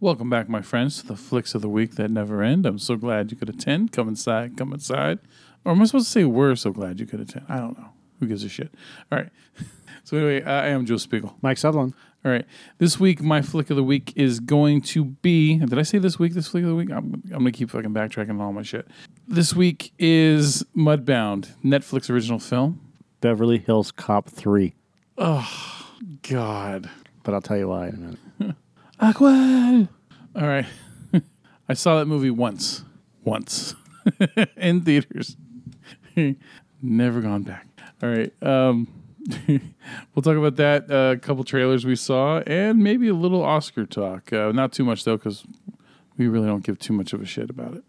Welcome back, my friends, to the flicks of the week that never end. I'm so glad you could attend. Come inside, come inside. Or am I supposed to say we're so glad you could attend? I don't know. Who gives a shit? All right. So anyway, I am Joe Spiegel. Mike Sutherland. All right. This week, my flick of the week is going to be. Did I say this week? This flick of the week? I'm, I'm going to keep fucking backtracking on all my shit. This week is Mudbound, Netflix original film. Beverly Hills Cop 3. Oh, God. But I'll tell you why in a minute. Aqua. All right. I saw that movie once. Once. in theaters. Never gone back. All right. Um, we'll talk about that. uh, A couple trailers we saw, and maybe a little Oscar talk. Uh, not too much, though, because we really don't give too much of a shit about it.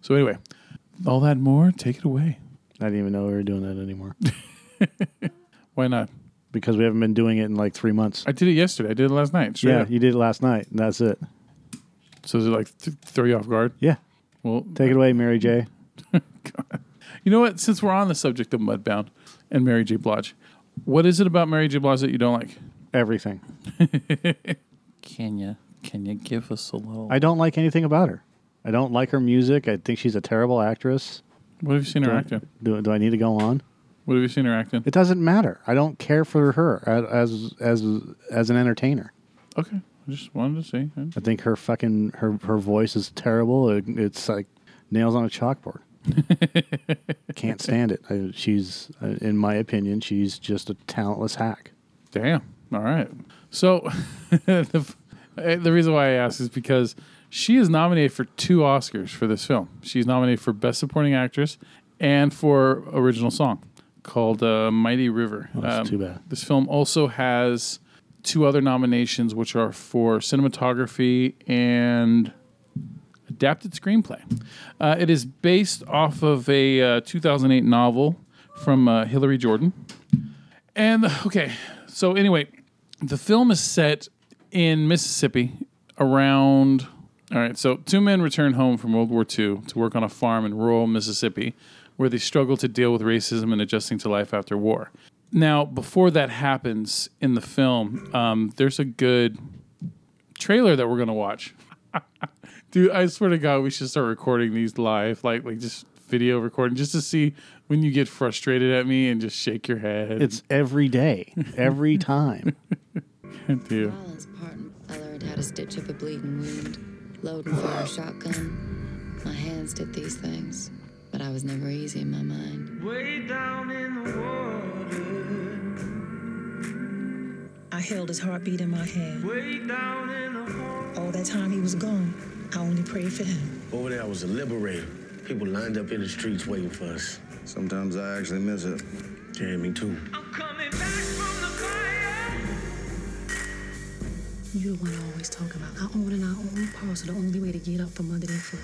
So, anyway, all that and more, take it away. I didn't even know we were doing that anymore. Why not? Because we haven't been doing it in like three months. I did it yesterday. I did it last night. Straight yeah, up. you did it last night, and that's it. So, is it like th- throw you off guard? Yeah. Well, Take it away, Mary J. You know what? Since we're on the subject of Mudbound and Mary J. Blige, what is it about Mary J. Blige that you don't like? Everything. Can you can you give us a little? I don't like anything about her. I don't like her music. I think she's a terrible actress. what have you seen her Do I, act in? do, do I need to go on? What have you seen her acting? It doesn't matter. I don't care for her as as as, as an entertainer. Okay, I just wanted to see. I think her fucking her her voice is terrible. It, it's like nails on a chalkboard. Can't stand it. I, she's, uh, in my opinion, she's just a talentless hack. Damn. All right. So the uh, the reason why I ask is because she is nominated for two Oscars for this film. She's nominated for Best Supporting Actress and for Original Song called uh, Mighty River. Oh, that's too bad. This film also has two other nominations, which are for cinematography and adapted screenplay. Uh, it is based off of a uh, 2008 novel from uh, Hilary Jordan. And okay, so anyway, the film is set in Mississippi around. All right, so two men return home from World War II to work on a farm in rural Mississippi where they struggle to deal with racism and adjusting to life after war. Now, before that happens in the film, um, there's a good trailer that we're going to watch. Dude, I swear to God, we should start recording these live, like like just video recording, just to see when you get frustrated at me and just shake your head. It's every day, every time. Dude. Violence pardon. I learned how to stitch up a bleeding wound, load and fire a shotgun. My hands did these things, but I was never easy in my mind. Way down in the water. I held his heartbeat in my hand. Way down in the hole. All that time he was gone, I only prayed for him. Over there, I was a liberator. People lined up in the streets waiting for us. Sometimes I actually miss it. Yeah, me too. I'm coming back from the fire. You the one I always talk about. I own and I own parts of the only way to get up from under their foot.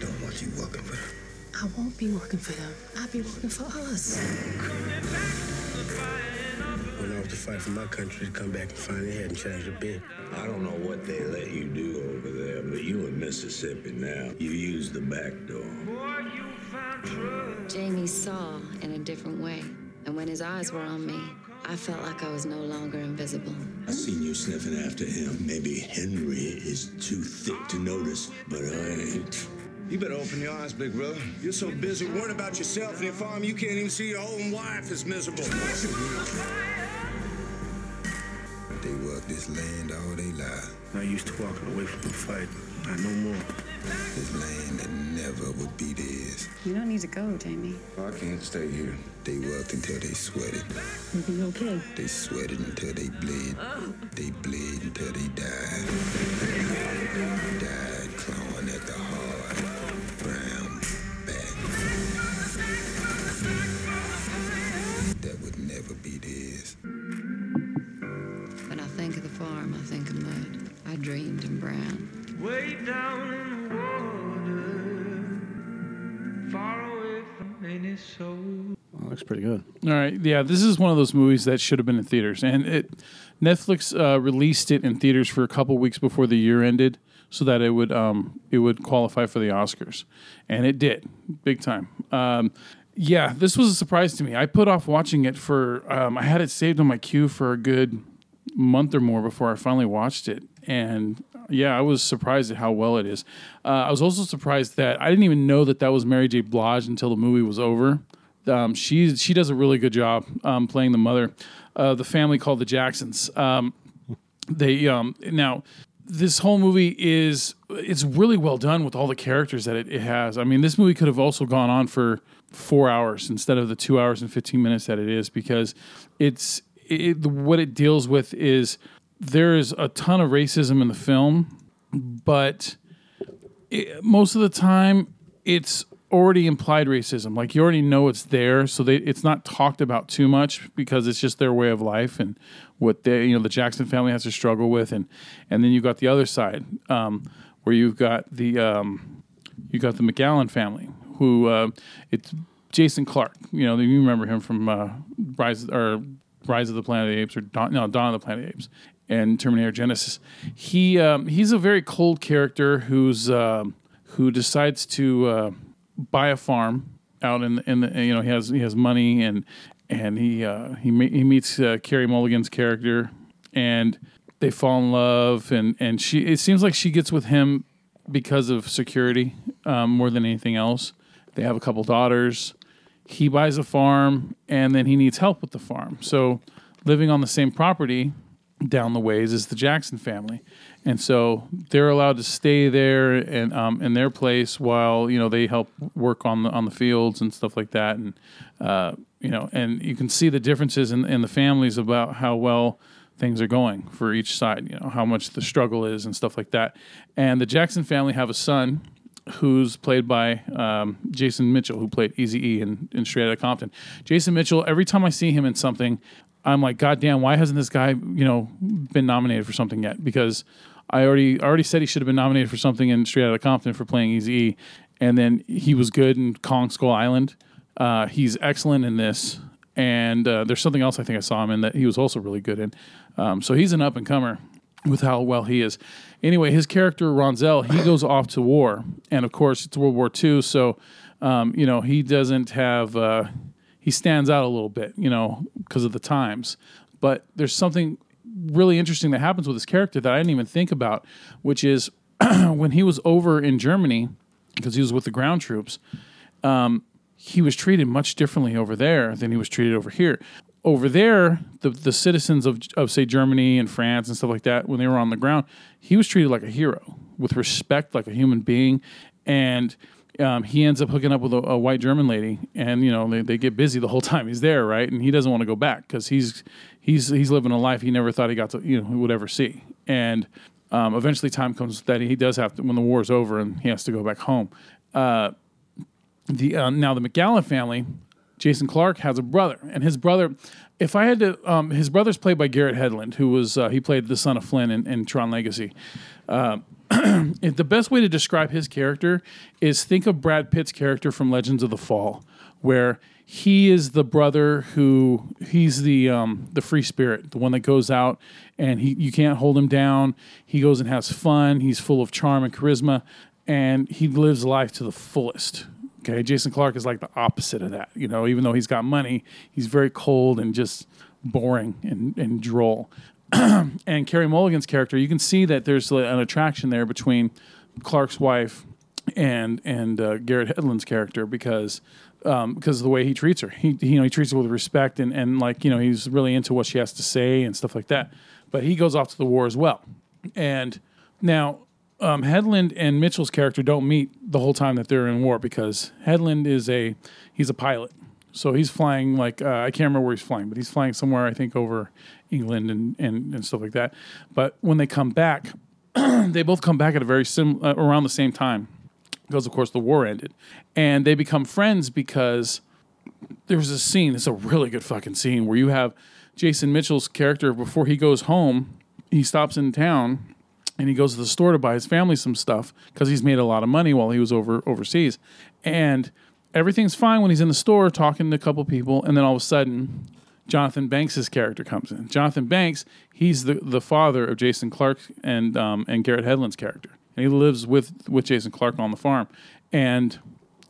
Don't want you working for them. I won't be working for them. I'll be working for us. Coming back from the fire. And I'm Went off to fight for my country to come back and find finally had and change a bit. I don't know what they let you do over there, but you in Mississippi now. You use the back door. boy, you found trouble. Jamie saw in a different way, and when his eyes were on me, I felt like I was no longer invisible. I seen you sniffing after him. Maybe Henry is too thick to notice, but I ain't. You better open your eyes, big brother. You're so busy worrying about yourself and your farm, you can't even see your own wife is miserable. They work this land all they life. I used to walking away from the fight. Not no more. This land that never would be theirs. You don't need to go, Jamie. I can't stay here. They worked until they sweated. You'll be okay. They sweated until they bled. They bled until they died. Died I brown. Way down in the water. Far away from any soul. Well, looks pretty good. All right, yeah, this is one of those movies that should have been in theaters, and it Netflix uh, released it in theaters for a couple weeks before the year ended, so that it would um, it would qualify for the Oscars, and it did, big time. Um, yeah, this was a surprise to me. I put off watching it for um, I had it saved on my queue for a good month or more before I finally watched it, and yeah, I was surprised at how well it is. Uh, I was also surprised that I didn't even know that that was Mary J. Blige until the movie was over. Um, she she does a really good job um, playing the mother. Uh, the family called the Jacksons. Um, they um, now this whole movie is it's really well done with all the characters that it, it has. I mean, this movie could have also gone on for four hours instead of the two hours and fifteen minutes that it is because it's it, what it deals with is there is a ton of racism in the film, but it, most of the time it's already implied racism. Like you already know it's there, so they it's not talked about too much because it's just their way of life and what they you know the Jackson family has to struggle with, and and then you got the other side um, where you've got the um, you got the McGowan family who uh, it's Jason Clarke. You know you remember him from uh, Rise or Rise of the Planet of the Apes or Dawn, no Dawn of the Planet of the Apes and Terminator Genisys. He um, he's a very cold character who's um who decides to uh, buy a farm out in in the you know he has he has money and and he uh, he me- he meets uh, Carey Mulligan's character and they fall in love and and she it seems like she gets with him because of security um, more than anything else. They have a couple daughters. He buys a farm and then he needs help with the farm. So living on the same property down the ways is the Jackson family, and so they're allowed to stay there and um, in their place while you know they help work on the on the fields and stuff like that, and uh, you know, and you can see the differences in, in the families about how well things are going for each side. You know how much the struggle is and stuff like that. And the Jackson family have a son who's played by um, Jason Mitchell, who played Easy E in, in Straight Outta Compton. Jason Mitchell. Every time I see him in something, I'm like, God damn, why hasn't this guy, you know, been nominated for something yet? Because I already I already said he should have been nominated for something in Straight Outta Compton for playing Easy E, and then he was good in Kong Skull Island. Uh, he's excellent in this, and uh, there's something else I think I saw him in that he was also really good in. Um, so he's an up and comer with how well he is. Anyway, his character Ronsel, he goes off to war, and of course it's World War II, so um, you know he doesn't have. Uh, he stands out a little bit, you know, because of the times. But there's something really interesting that happens with his character that I didn't even think about, which is when he was over in Germany, because he was with the ground troops, um, he was treated much differently over there than he was treated over here. Over there, the the citizens of of say Germany and France and stuff like that, when they were on the ground, he was treated like a hero with respect, like a human being, and um, he ends up hooking up with a, a, white German lady, and you know they, they get busy the whole time he's there, right? And he doesn't want to go back because he's he's he's living a life he never thought he got to you know would ever see. And um, eventually, time comes that he does have to when the war's over and he has to go back home. Uh, the uh, now the McGowan family, Jason Clarke has a brother, and his brother. If I had to, um, his brother's played by Garrett Hedlund, who was uh, he played the son of Flynn in, in Tron Legacy. The best way to describe his character is think of Brad Pitt's character from Legends of the Fall, where he is the brother who he's the um, the free spirit, the one that goes out and he you can't hold him down. He goes and has fun. He's full of charm and charisma, and he lives life to the fullest. Okay, Jason Clarke is like the opposite of that. You know, even though he's got money, he's very cold and just boring and, and droll. and Carey Mulligan's character, you can see that there's an attraction there between Clarke's wife and and uh, Garrett Hedlund's character because um, because of the way he treats her. He, he, you know he treats her with respect and and like you know he's really into what she has to say and stuff like that. But he goes off to the war as well. And now um, Hedlund and Mitchell's character don't meet the whole time that they're in war because Hedlund is a he's a pilot. So he's flying like uh, I can't remember where he's flying, but he's flying somewhere I think over England and, and, and stuff like that. But when they come back, they both come back at a very sim uh, around the same time because of course the war ended, and they become friends because there's a scene. It's a really good fucking scene where you have Jason Mitchell's character before he goes home. He stops in town and he goes to the store to buy his family some stuff because he's made a lot of money while he was over overseas, and everything's fine when he's in the store talking to a couple people, and then all of a sudden Jonathan Banks' character comes in. Jonathan Banks, he's the, the father of Jason Clarke and um, and Garrett Hedlund's character, and he lives with with Jason Clarke on the farm, and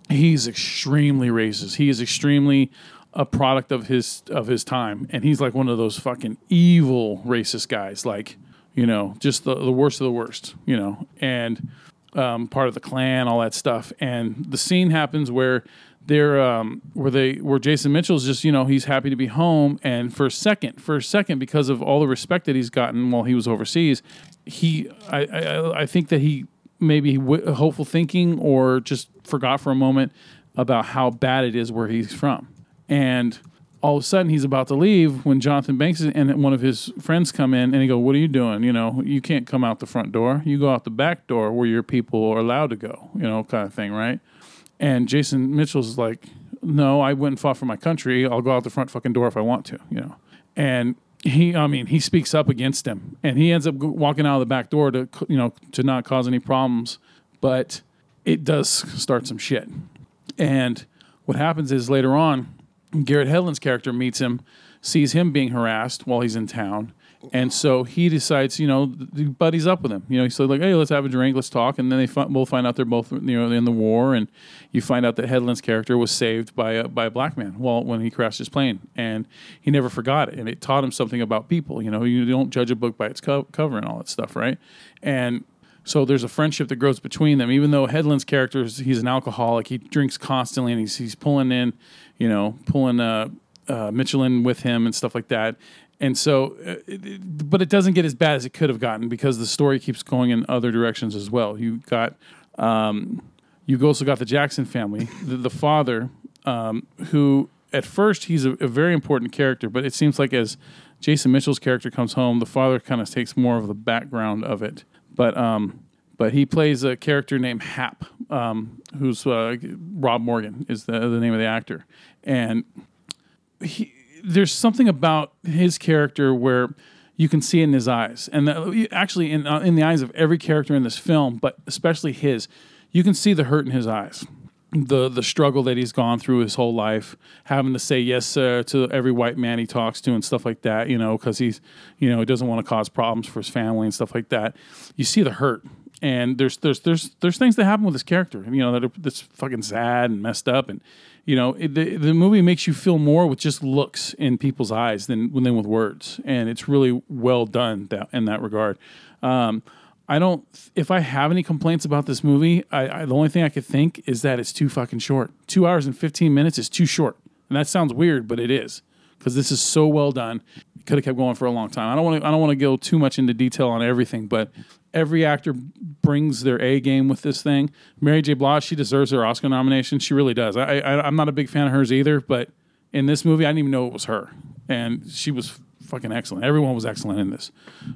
he's extremely racist. He is extremely a product of his of his time, and he's like one of those fucking evil racist guys, like you know, just the, the worst of the worst, you know, and um, part of the Klan, all that stuff. And the scene happens where they're um, where they where Jason Mitchell's just you know he's happy to be home, and for a second, for a second, because of all the respect that he's gotten while he was overseas, he I I, I think that he maybe w- hopeful thinking or just forgot for a moment about how bad it is where he's from, and all of a sudden he's about to leave when Jonathan Banks and one of his friends come in and he go, "What are you doing? You know, you can't come out the front door. You go out the back door where your people are allowed to go. You know, kind of thing, right?" And Jason Mitchell's like, "No, I went and fought for my country. I'll go out the front fucking door if I want to." You know, and he, I mean, he speaks up against him, and he ends up walking out of the back door to, you know, to not cause any problems, but it does start some shit. And what happens is later on, Garrett Hedlund's character meets him, sees him being harassed while he's in town, and so he decides, you know, he buddies up with him. You know, he's like, "Hey, let's have a drink, let's talk," and then they fi- both find out they're both, you know, in the war, and you find out that Hedlund's character was saved by a, by a black man while when he crashed his plane, and he never forgot it, and it taught him something about people. You know, you don't judge a book by its co- cover and all that stuff, right? And so there's a friendship that grows between them. Even though Hedlund's character he's an alcoholic, he drinks constantly, and he's he's pulling in, you know, pulling uh, uh, Michelin with him and stuff like that. And so, uh, it, but it doesn't get as bad as it could have gotten because the story keeps going in other directions as well. You got, um, you also got the Jackson family, the, the father, um, who at first he's a, a very important character, but it seems like as Jason Mitchell's character comes home, the father kind of takes more of the background of it. But um, but he plays a character named Hap, um, who's uh, Rob Morgan is the the name of the actor, and he, there's something about his character where you can see it in his eyes, and that, actually in uh, in the eyes of every character in this film, but especially his, you can see the hurt in his eyes, the the struggle that he's gone through his whole life, having to say yes sir to every white man he talks to and stuff like that, you know, because he's you know he doesn't want to cause problems for his family and stuff like that. You see the hurt, and there's there's there's there's things that happen with this character, you know, that are that's fucking sad and messed up, and you know it, the the movie makes you feel more with just looks in people's eyes than than with words, and it's really well done that in that regard. Um, I don't. If I have any complaints about this movie, I, I the only thing I could think is that it's too fucking short. Two hours and fifteen minutes is too short, and that sounds weird, but it is because this is so well done. It could have kept going for a long time. I don't want to. I don't want to go too much into detail on everything, but every actor brings their A game with this thing. Mary J. Blige, she deserves her Oscar nomination. She really does. I, I I'm not a big fan of hers either, but in this movie, I didn't even know it was her, and she was fucking excellent. Everyone was excellent in this.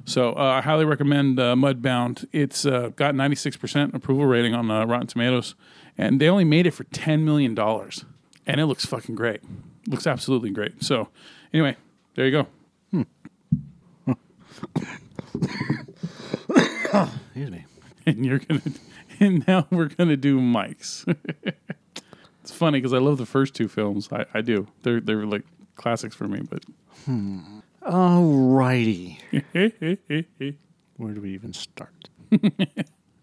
So uh, I highly recommend uh, Mudbound. It's uh, got 96% approval rating on uh, Rotten Tomatoes, and they only made it for $10 million. And it looks fucking great. looks absolutely great. So anyway, there you go. Excuse me. And you're gonna, and now we're gonna do Mike's. it's funny because I love the first two films. I, I do. They're they're like classics for me. But hmm. Alrighty. Where do we even start?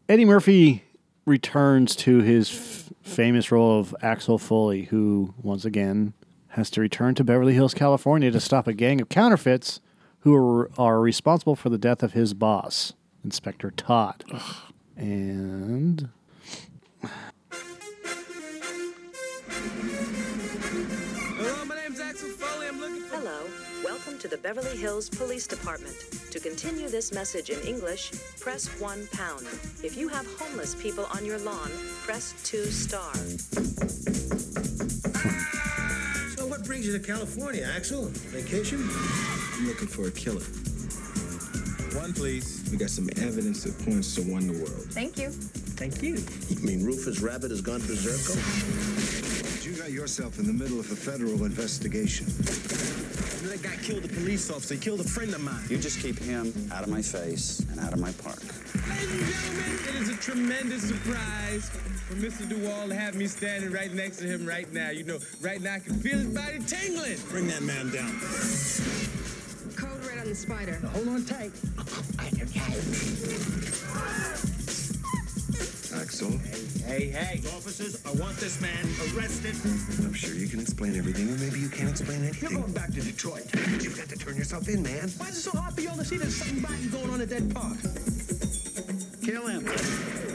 Eddie Murphy returns to his f- famous role of Axel Foley, who once again has to return to Beverly Hills, California to stop a gang of counterfeits who are, are responsible for the death of his boss, Inspector Todd. And Hello, my name's Axel Foley. I'm looking for. Hello, welcome to the Beverly Hills Police Department. To continue this message in English, press 1 pound. If you have homeless people on your lawn, press 2 star. So what brings you to California, Axel? Vacation? I'm looking for a killer. One, please. We got some evidence that points to one the world. Thank you. Thank you. You mean Rufus Rabbit has gone berserko? You got yourself in the middle of a federal investigation. That guy killed a police officer. He killed a friend of mine. You just keep him out of my face and out of my park. Ladies and gentlemen, it is a tremendous surprise for Mr. DeWall to have me standing right next to him right now. You know, right now I can feel his body tingling. Bring that man down. Code red on the spider. Hold on tight. Axel, Hey, Hey, hey, officers, I want this man arrested. I'm sure you can explain everything, or maybe you can't explain it. You're going back to Detroit. You've got to turn yourself in, man. Why is it so hard for y'all to see there's something rotten going on at that park? Kill him.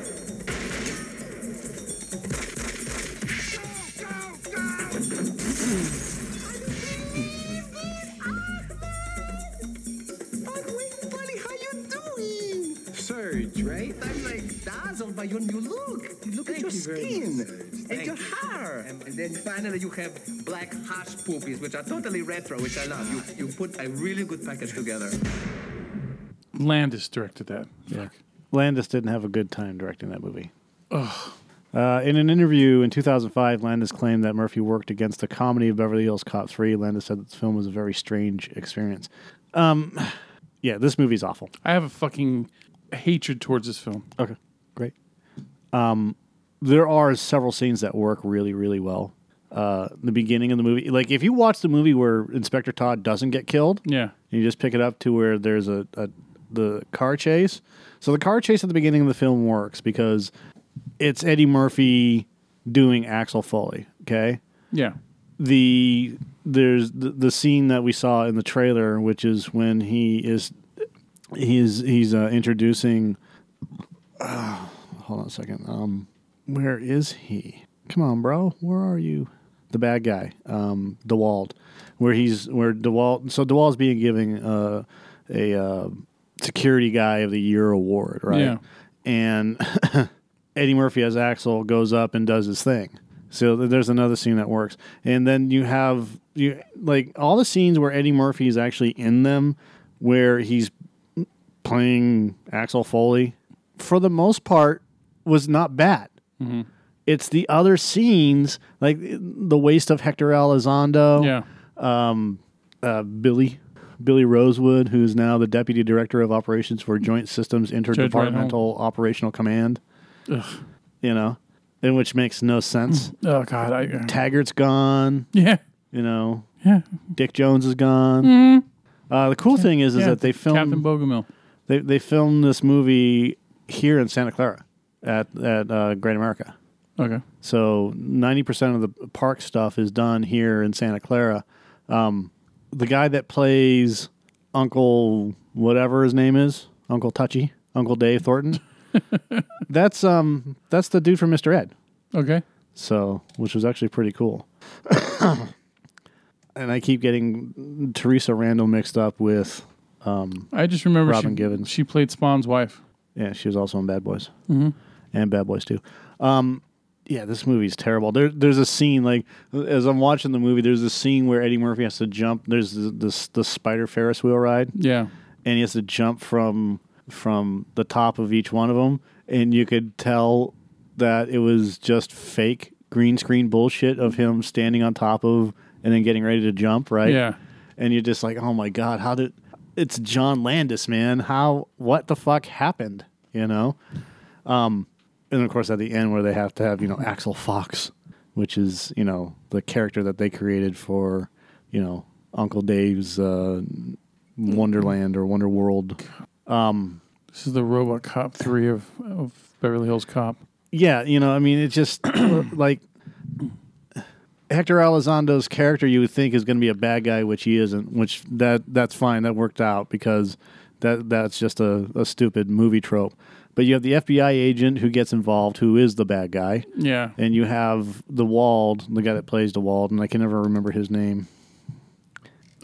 By your new look. You look at your skin and your hair. And, and then finally you have black hash poopies, which are totally retro, which I love. You, you put a really good package together. Landis directed that. Yeah. Landis didn't have a good time directing that movie. Uh, in an interview in 2005, Landis claimed that Murphy worked against the comedy of Beverly Hills Cop 3. Landis said that the film was a very strange experience. Um, yeah, this movie's awful. I have a fucking hatred towards this film. Okay, great. Um, there are several scenes that work really, really well. Uh, the beginning of the movie, like if you watch the movie where Inspector Todd doesn't get killed, Yeah. you just pick it up to where there's a, a the car chase. So the car chase at the beginning of the film works because it's Eddie Murphy doing Axel Foley. Okay, Yeah. the there's the, the scene that we saw in the trailer, which is when he is he's he's uh, introducing. Uh, hold on a second. Um, where is he? Come on, bro. Where are you? The bad guy, um, Dewald, where he's where Dewald. So Dewald's being given uh, a uh, security guy of the year award, right? Yeah. And Eddie Murphy as Axel goes up and does his thing. So there's another scene that works, and then you have you like all the scenes where Eddie Murphy is actually in them, where he's playing Axel Foley. For the most part, was not bad. It's the other scenes, like the waste of Hector Elizondo, Yeah. um, uh, Billy, Billy Rosewood, who's now the deputy director of operations for Joint Systems Interdepartmental Operational Command. Ugh. You know, and which makes no sense. Oh God. I. Taggart's gone. Yeah. You know, Yeah. Dick Jones is gone. Mhm. Uh, the cool thing is, is Yeah, that they filmed Captain Bogomil. They they filmed this movie here in Santa Clara at at uh, Great America. Okay. So ninety percent of the park stuff is done here in Santa Clara. Um, the guy that plays Uncle whatever his name is, Uncle Touchy, Uncle Dave Thornton. that's um that's the dude from Mr. Ed. Okay. So, which was actually pretty cool. and I keep getting Theresa Randle mixed up with um, I just remember Robin she, Givens. She played Spawn's wife. Yeah, she was also in Bad Boys Mhm. and Bad Boys too. Um, yeah, this movie's terrible. There, there's a scene like as I'm watching the movie. There's a scene where Eddie Murphy has to jump. There's the the, the spider Ferris wheel ride. Yeah. and he has to jump from from the top of each one of them, and you could tell that it was just fake green screen bullshit of him standing on top of and then getting ready to jump. Right? Yeah. and you're just like, oh my god, how did? It's John Landis, man. How? What the fuck happened? You know. Um, and of course, at the end where they have to have you know Axel Fox, which is you know the character that they created for you know Uncle Dave's uh, Wonderland or Wonder World. Um, This is the RoboCop three of of Beverly Hills Cop. yeah, you know, I mean, it's just like Hector Elizondo's character you would think is going to be a bad guy, which he isn't. Which that that's fine. That worked out because that that's just a, a stupid movie trope. But you have the FBI agent who gets involved, who is the bad guy. Yeah. And you have the Wald, the guy that plays the Wald, and I can never remember his name.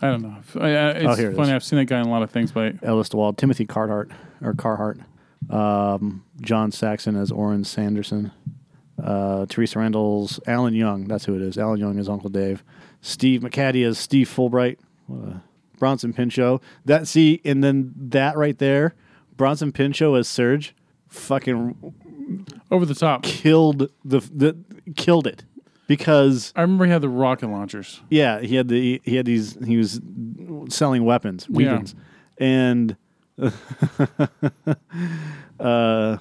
I don't know. I, I, it's Oh, it funny. I've seen that guy in a lot of things, but Ellis DeWald, Timothy Carhart or Carhart, um, John Saxon as Oren Sanderson, uh, Theresa Randle's Alan Young. That's who it is. Alan Young is Uncle Dave. Stephen McHattie as Steve Fulbright. What a- Bronson Pinchot. That see, and then that right there, Bronson Pinchot as Serge, fucking over the top, killed the the killed it because I remember he had the rocket launchers. yeah, he had the he had these he was selling weapons, Yeah. weapons, and uh,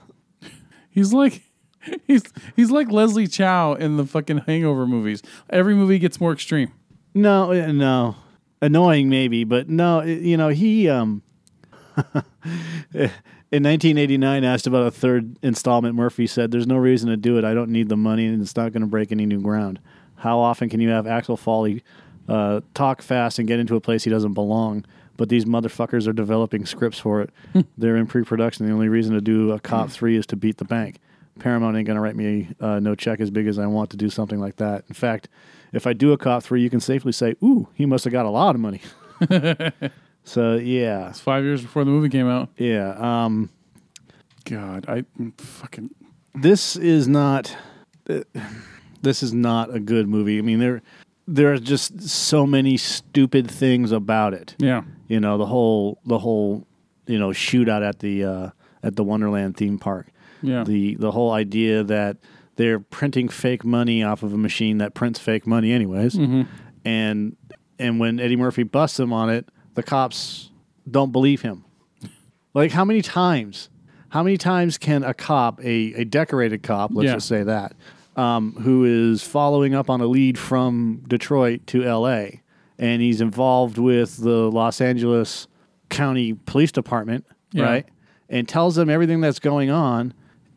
He's like he's he's like Leslie Chow in the fucking Hangover movies. Every movie gets more extreme. no, no, annoying maybe, but no, you know he um, In 1989, asked about a third installment, Murphy said, "There's no reason to do it. I don't need the money, and it's not going to break any new ground. How often can you have Axel Foley uh, talk fast and get into a place he doesn't belong? But these motherfuckers are developing scripts for it. They're in pre-production. The only reason to do a Cop Three is to beat the bank. Paramount ain't going to write me uh, no check as big as I want to do something like that. In fact, if I do a Cop Three, you can safely say, "Ooh, he must have got a lot of money." so yeah, It's five years before the movie came out. yeah. Um, God, I fucking this is not uh, this is not a good movie. I mean there there are just so many stupid things about it. Yeah. You know, the whole the whole you know shootout at the uh, at the Wonderland theme park. Yeah. The the whole idea that they're printing fake money off of a machine that prints fake money anyways. Mhm. And and when Eddie Murphy busts him on it, the cops don't believe him. Like how many times? How many times can a cop, a, a decorated cop, let's Yeah. just say that, um, who is following up on a lead from Detroit to L.A. and he's involved with the Los Angeles County Police Department, Yeah. right? And tells them everything that's going on,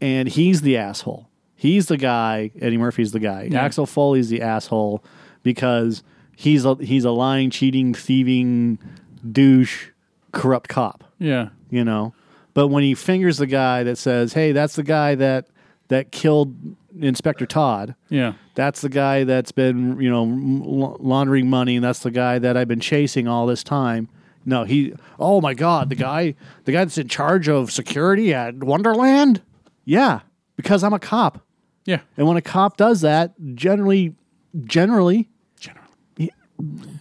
and he's the asshole. He's the guy. Eddie Murphy's the guy. Yeah. Axel Foley's the asshole because he's a he's a lying, cheating, thieving, douche, corrupt cop yeah. you know. But when he fingers the guy that says, "Hey, that's the guy that that killed Inspector Todd," Yeah. that's the guy that's been you know laundering money, and that's the guy that I've been chasing all this time. No, he. Oh my God, the guy, the guy that's in charge of security at Wonderland. Yeah, because I'm a cop. Yeah. And when a cop does that, generally, generally, generally,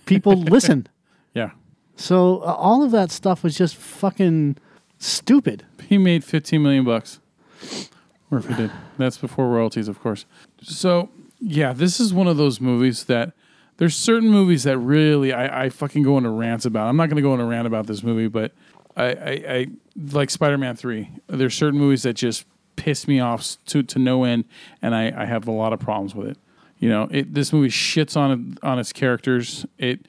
people listen. Yeah. So uh, all of that stuff was just fucking stupid. He made 15 million bucks. Or if he did. That's before royalties, of course. So, yeah, this is one of those movies that there's certain movies that really I, I fucking go into rants about. I'm not going to go into a rant about this movie, but I, I, I like Spider-Man 3. There's certain movies that just piss me off to, to no end, and I, I have a lot of problems with it. You know, it, this movie shits on on its characters. It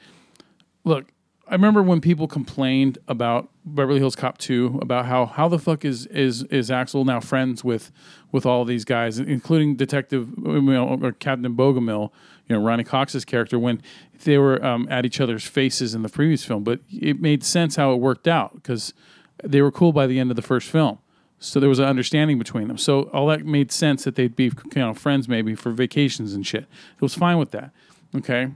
look, I remember when people complained about Beverly Hills Cop 2 about how how the fuck is is is Axel now friends with with all these guys, including Detective you know, or Captain Bogomil, you know Ronny Cox's character when they were um, at each other's faces in the previous film. But it made sense how it worked out because they were cool by the end of the first film. So there was an understanding between them. So all that made sense that they'd be you know friends maybe for vacations and shit. It was fine with that. Okay,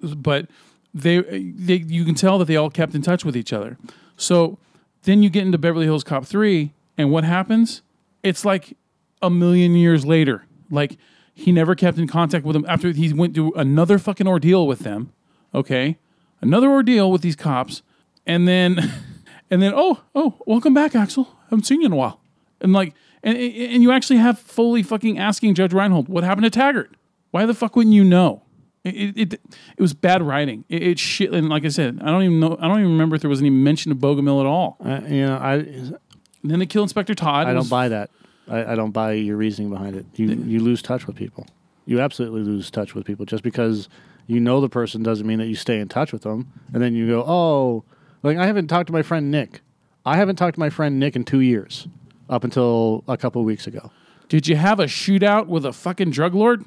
but they, they you can tell that they all kept in touch with each other. So then you get into Beverly Hills Cop 3 and what happens? It's like a million years later. Like he never kept in contact with them after he went through another fucking ordeal with them. Okay? Another ordeal with these cops and then and then oh, oh, welcome back Axel. Haven't seen you in a while. And like and and you actually have fully fucking asking Judge Reinhold, what happened to Taggart? Why the fuck wouldn't you know? It, it, it, it was bad writing. It, it shit, and like I said, I don't even know. I don't even remember if there was any mention of Bogomil at all. Uh, you know, I And then they kill Inspector Todd. I don't was- buy that. I, I don't buy your reasoning behind it. You you lose touch with people. You absolutely lose touch with people just because you know the person doesn't mean that you stay in touch with them. And then you go, oh, like I haven't talked to my friend Nick. I haven't talked to my friend Nick in two years, up until a couple of weeks ago. Did you have a shootout with a fucking drug lord?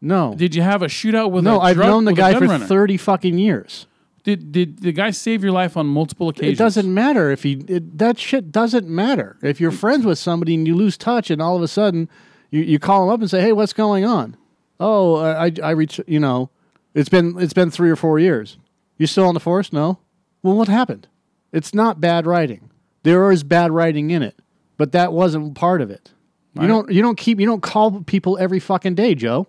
No. Did you have a shootout with no, a I've drug- known the with a guy gun for runner? thirty fucking years. Did did the guy save your life on multiple occasions? It doesn't matter if he it, that shit doesn't matter. If you're friends with somebody and you lose touch, and all of a sudden you, you call them up and say, "Hey, what's going on?" Oh, I I, I reach you know, it's been it's been three or four years. You still on the force? No. Well, what happened? It's not bad writing. There is bad writing in it, but that wasn't part of it. You don't you don't keep you don't call people every fucking day, Joe.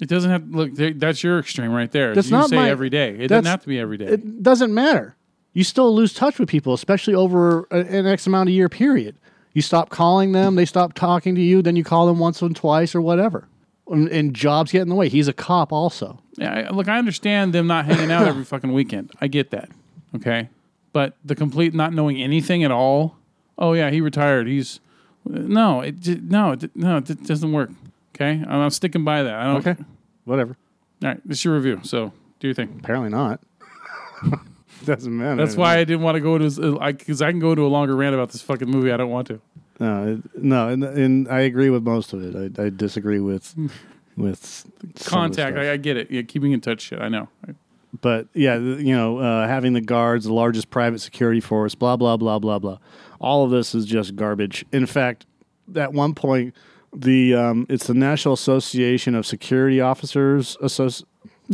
It doesn't have look. That's your extreme right there. That's you not say my- every day. It doesn't that's- have to be every day. It doesn't matter. You still lose touch with people, especially over a- an X amount of year period. You stop calling them, they stop talking to you, then you call them once or twice or whatever. And, and jobs get in the way. He's a cop also. Yeah, I, look, I understand them not hanging out every fucking weekend. I get that. Okay, but the complete not knowing anything at all. Oh yeah, he retired. He's no, it no, it, no, it doesn't work. Okay, I'm, I'm sticking by that. I don't. Okay. Whatever. All right, this is your review. So do your thing. Apparently not. Doesn't matter. That's why I didn't want to go to because uh, I, can go to a longer rant about this fucking movie. I don't want to. No, it, no, and, and I agree with most of it. I, I disagree with hmm. with of the Contact. I, I get it. Yeah, keeping in touch. Shit. I know. But yeah, you know, uh, having the guards, the largest private security force, blah blah blah blah blah. All of this is just garbage. In fact, at one point, the um, it's the National Association of Security Officers Associ-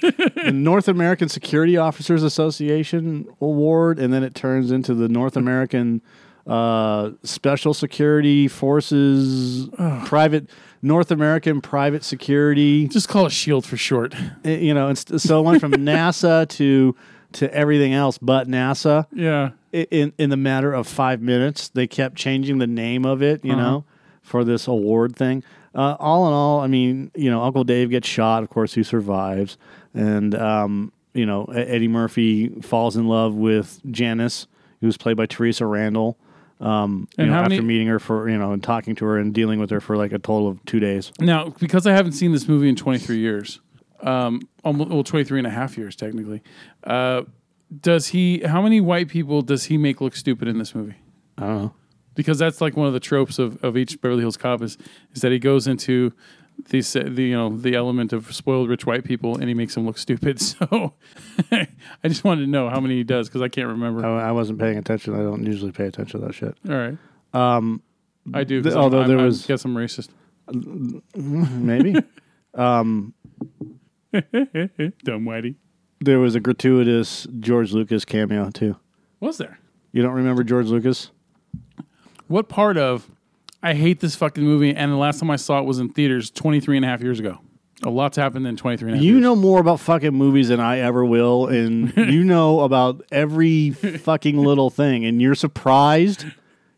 the North American Security Officers Association award, and then it turns into the North American uh, Special Security Forces private North American Private Security. Just call it Shield for short. You know, it's, so it went from NASA to to everything else but NASA. Yeah. In in the matter of five minutes, they kept changing the name of it. You Uh-huh. know, for this award thing. Uh, all in all, I mean, you know, Uncle Dave gets shot. Of course, he survives, and um, you know, Eddie Murphy falls in love with Janice, who's played by Theresa Randle. Um, you And know, after many- meeting her for you know and talking to her and dealing with her for like a total of two days. Now, because I haven't seen this movie in 23 years, um, almost, well, 23 and a half years technically, uh, does he, how many white people does he make look stupid in this movie? I don't know. Because that's like one of the tropes of, of each Beverly Hills Cop is, is that he goes into the, the, you know, the element of spoiled rich white people and he makes them look stupid. So I just wanted to know how many he does because I can't remember. I, I wasn't paying attention. I don't usually pay attention to that shit. All right. Um, I do. th- I'm- although I'm- there I was guess I'm racist. maybe. um, Dumb whitey. there was a gratuitous George Lucas cameo too. Was there? You don't remember George Lucas? What part of I hate this fucking movie and the last time I saw it was in theaters 23 and a half years ago. A lot's happened in 23 and a half You years. know more about fucking movies than I ever will, and you know about every fucking little thing, and you're surprised.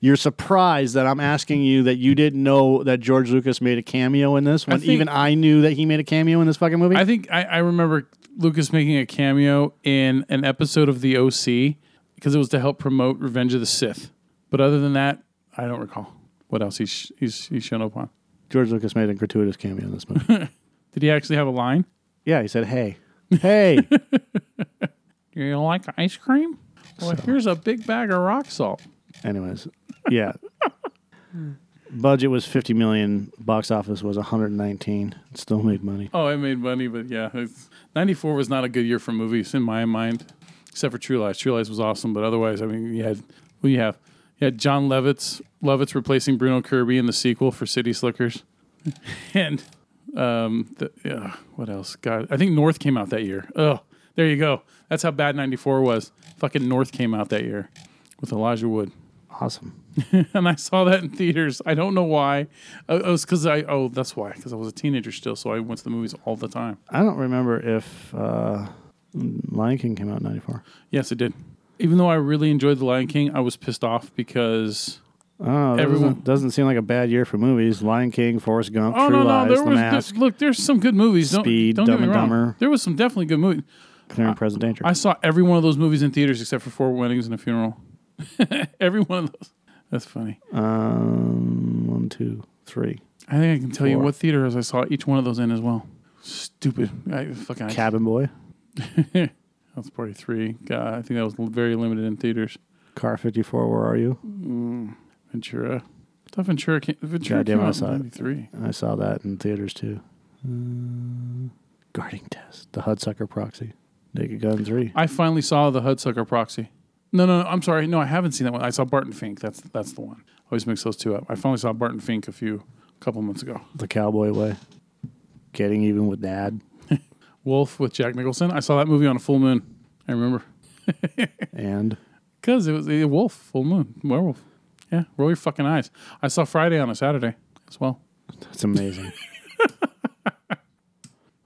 You're surprised that I'm asking you that you didn't know that George Lucas made a cameo in this when think- even I knew that he made a cameo in this fucking movie. I think I, I remember Lucas making a cameo in an episode of The OC because it was to help promote Revenge of the Sith. But other than that, I don't recall what else he's he's, he's shown up on. George Lucas made a gratuitous cameo in this movie. Did he actually have a line? yeah, he said, "Hey, hey." You like ice cream? Well, here's a big bag of rock salt. Anyways, yeah. Budget was 50 million. Box office was 119. It still made money. Oh, it made money, but yeah, it's, 94 was not a good year for movies in my mind, except for True Lies. True Lies was awesome, but otherwise, I mean, you had, well, you have, had Jon Lovitz, Lovitz replacing Bruno Kirby in the sequel for City Slickers. and, um, the, uh, what else? God, I think North came out that year. Oh, there you go. That's how bad 94 was. Fucking North came out that year with Elijah Wood. Awesome. and I saw that in theaters. I don't know why. Uh, it was because I, oh, that's why. Because I was a teenager still, so I went to the movies all the time. I don't remember if uh, Lion King came out in 94. Yes, it did. Even though I really enjoyed The Lion King, I was pissed off because I. That Everyone- doesn't, doesn't seem like a bad year for movies. Lion King, Forrest Gump, oh True no no Lies, there The was Mask, there- look there's some good movies. Don't, Speed, don't Dumb and wrong. Dumber. There was some definitely good movies. Clear and Present Danger. I saw every one of those movies in theaters except for Four Weddings and a Funeral. every one of those. That's funny. Um, one, two, three. I think I can tell you Four. what theaters I saw each one of those in as well. Stupid. I fucking Cabin Boy, That's party three. God, I think that was very limited in theaters. Car 54, Where Are You? Mm, Ventura. I thought Ventura came, Ventura I saw it. 93. I saw that in theaters too. Uh, guarding Tess, The Hudsucker Proxy, Naked Gun 3. I finally saw the Hudsucker Proxy. No, no, no, I'm sorry. No, I haven't seen that one. I saw Barton Fink. That's that's the one. Always mix those two up. I finally saw Barton Fink a few, a couple months ago. The Cowboy Way, Getting Even with Dad, Wolf with Jack Nicholson. I saw that movie on a full moon. I remember and because it was a wolf, full moon, werewolf. Yeah, roll your fucking eyes. I saw Friday on a Saturday as well. That's amazing.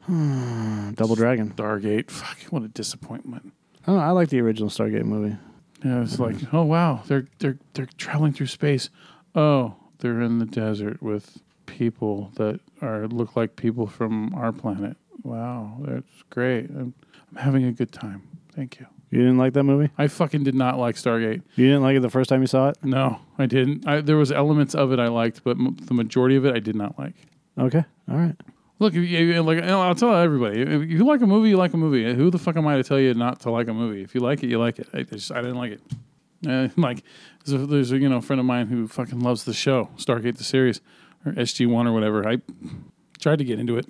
Double Dragon. Stargate. Fuck, what a disappointment. I, I like the original Stargate movie. Yeah, it's like, mm-hmm. oh wow, they're they're they're traveling through space. Oh, they're in the desert with people that are look like people from our planet. Wow, that's great. I'm, I'm having a good time. Thank you. You didn't like that movie? I fucking did not like Stargate. You didn't like it the first time you saw it? No, I didn't. I, there was elements of it I liked, but m- the majority of it I did not like. Okay, all right. Look, if you, like I'll tell everybody, if you like a movie, you like a movie. Who the fuck am I to tell you not to like a movie? If you like it, you like it. I just I didn't like it. Uh, like there's a, there's a you know friend of mine who fucking loves the show Stargate the series or SG One or whatever. I tried to get into it,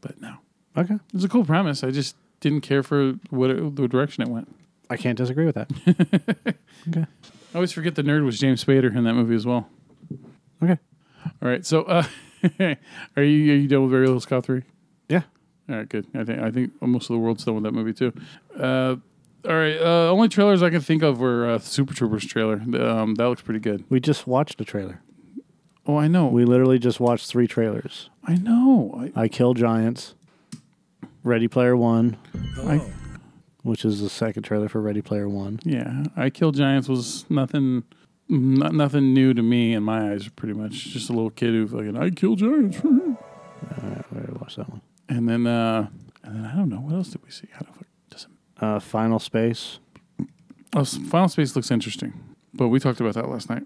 but no. Okay. It was a cool premise. I just didn't care for what it, the direction it went. I can't disagree with that. okay. I always forget the nerd was James Spader in that movie as well. Okay. All right. So, uh, are you are you done with Very Little Scott three? Yeah. All right. Good. I think I think most of the world's done with that movie too. Uh, all right. Uh, only trailers I can think of were uh, Super Troopers trailer. Um, that looks pretty good. We just watched a trailer. Oh, I know. We literally just watched three trailers. I know. I, Kill Giants, Ready Player One, I, which is the second trailer for Ready Player One. yeah, I Kill Giants was nothing. Not, nothing new to me in my eyes, pretty much. Just a little kid who fucking I kill giants. I already watched that one. And then, uh, and then I don't know what else did we see. How the fuck does it? Uh, Final Space. Oh, Final Space looks interesting, but we talked about that last night.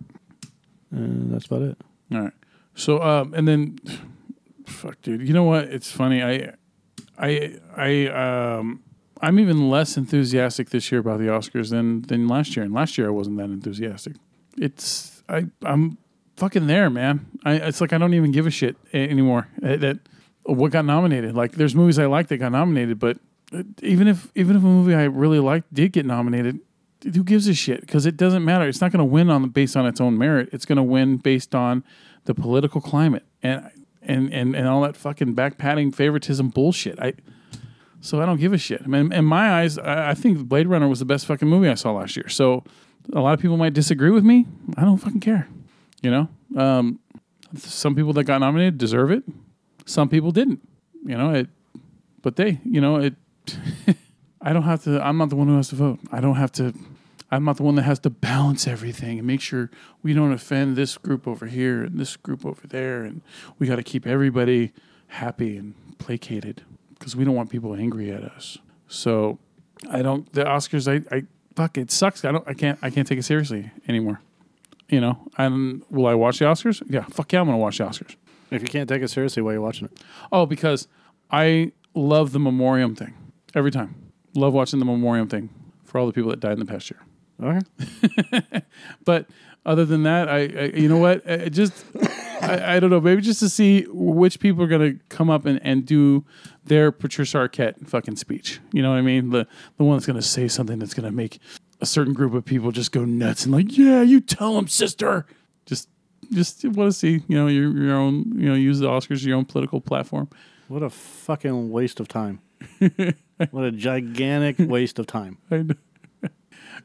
Uh, that's about it. All right. So, um, and then, fuck, dude. You know what? It's funny. I, I, I, um, I'm even less enthusiastic this year about the Oscars than than last year. And last year I wasn't that enthusiastic. It's I I'm fucking there, man. I it's like I don't even give a shit anymore. uh, That what got nominated. Like there's movies I like that got nominated, but uh, even if even if a movie I really liked did get nominated, who gives a shit? Because it doesn't matter. It's not going to win on based on its own merit. It's going to win based on the political climate and and and and all that fucking back patting favoritism bullshit. I so I don't give a shit. I mean, in my eyes, I, I think Blade Runner was the best fucking movie I saw last year. So a lot of people might disagree with me. I don't fucking care. You know, um, some people that got nominated deserve it. Some people didn't. You know, it, but they, you know, it. I don't have to. I'm not the one who has to vote. I don't have to. I'm not the one that has to balance everything and make sure we don't offend this group over here and this group over there, and we got to keep everybody happy and placated because we don't want people angry at us. So I don't. The Oscars, I, I fuck it sucks. I don't. I can't. I can't take it seriously anymore. You know. And will I watch the Oscars? Yeah. Fuck yeah, I'm gonna watch the Oscars. If you can't take it seriously, why are you watching it? Oh, because I love the memoriam thing every time. Love watching the memoriam thing for all the people that died in the past year. Okay. but other than that, I, I you know what? I just I, I don't know. Maybe just to see which people are gonna come up and, and do their Patricia Arquette fucking speech. You know what I mean? The the one that's gonna say something that's gonna make a certain group of people just go nuts and like, yeah, you tell them, sister. Just just want to see you know your your own you know use the Oscars as your own political platform. What a fucking waste of time. what a gigantic waste of time. I know.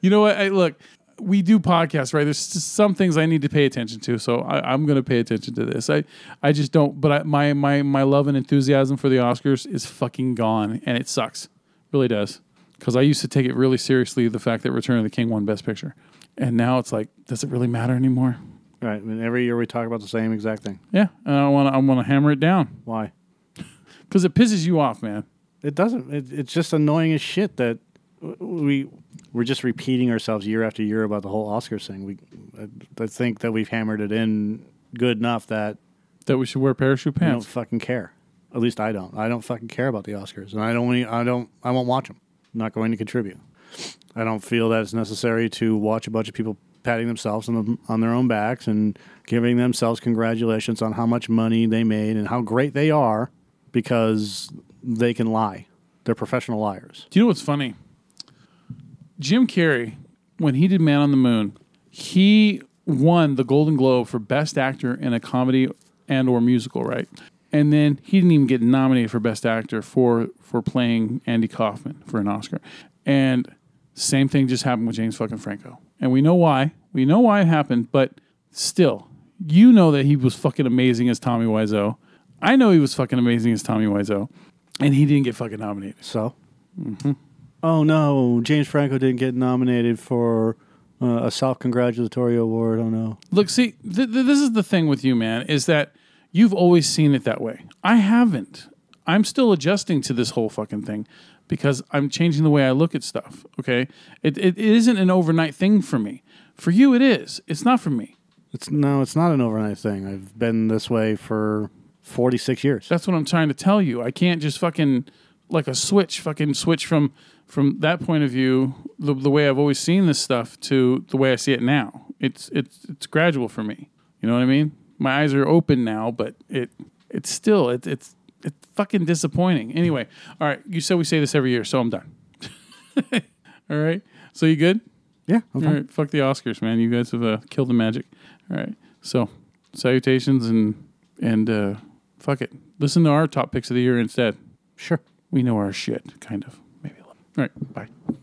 You know what? I, look, we do podcasts, right? There's some things I need to pay attention to, so I, I'm going to pay attention to this. I, I just don't. But I, my my my love and enthusiasm for the Oscars is fucking gone, and it sucks. Really does. Because I used to take it really seriously, the fact that Return of the King won Best Picture, and now it's like, does it really matter anymore? Right. I mean, every year we talk about the same exact thing. Yeah, and I want to I want to hammer it down Why? because it pisses you off, man. It doesn't. It, it's just annoying as shit that we we're just repeating ourselves year after year about the whole Oscars thing. We I, I think that we've hammered it in good enough that That we should wear parachute pants. we don't fucking care. At least I don't. I don't fucking care about the Oscars, and I don't. I don't. I won't watch them. I'm not going to contribute. I don't feel that it's necessary to watch a bunch of people patting themselves on, the, on their own backs and giving themselves congratulations on how much money they made and how great they are because they can lie. They're professional liars. Do you know what's funny? Jim Carrey, when he did Man on the Moon, he won the Golden Globe for Best Actor in a comedy and or musical, right? And then he didn't even get nominated for Best Actor for for playing Andy Kaufman for an Oscar. And same thing just happened with James fucking Franco. And we know why. We know why it happened, but still, you know that he was fucking amazing as Tommy Wiseau. I know he was fucking amazing as Tommy Wiseau, and he didn't get fucking nominated. So, hmm oh no, James Franco didn't get nominated for uh, a self congratulatory award. Oh no. Look, see, th- th- this is the thing with you, man, is that you've always seen it that way. I haven't. I'm still adjusting to this whole fucking thing because I'm changing the way I look at stuff. Okay, it, it, isn't an overnight thing for me. For you, it is. It's not for me. It's no, it's not an overnight thing. I've been this way for 46 years. That's what I'm trying to tell you. I can't just fucking like a switch, fucking switch from from that point of view, the, the way I've always seen this stuff to the way I see it now. It's it's it's gradual for me. You know what I mean? My eyes are open now, but it it's still it, it's it's fucking disappointing. Anyway, all right. You said we say this every year, so I'm done. all right. So you good? Yeah. All Okay. right. Fuck the Oscars, man. You guys have uh, killed the magic. All right. So salutations and and uh, fuck it. Listen to our top picks of the year instead. Sure. We know our shit, kind of. All right. Bye.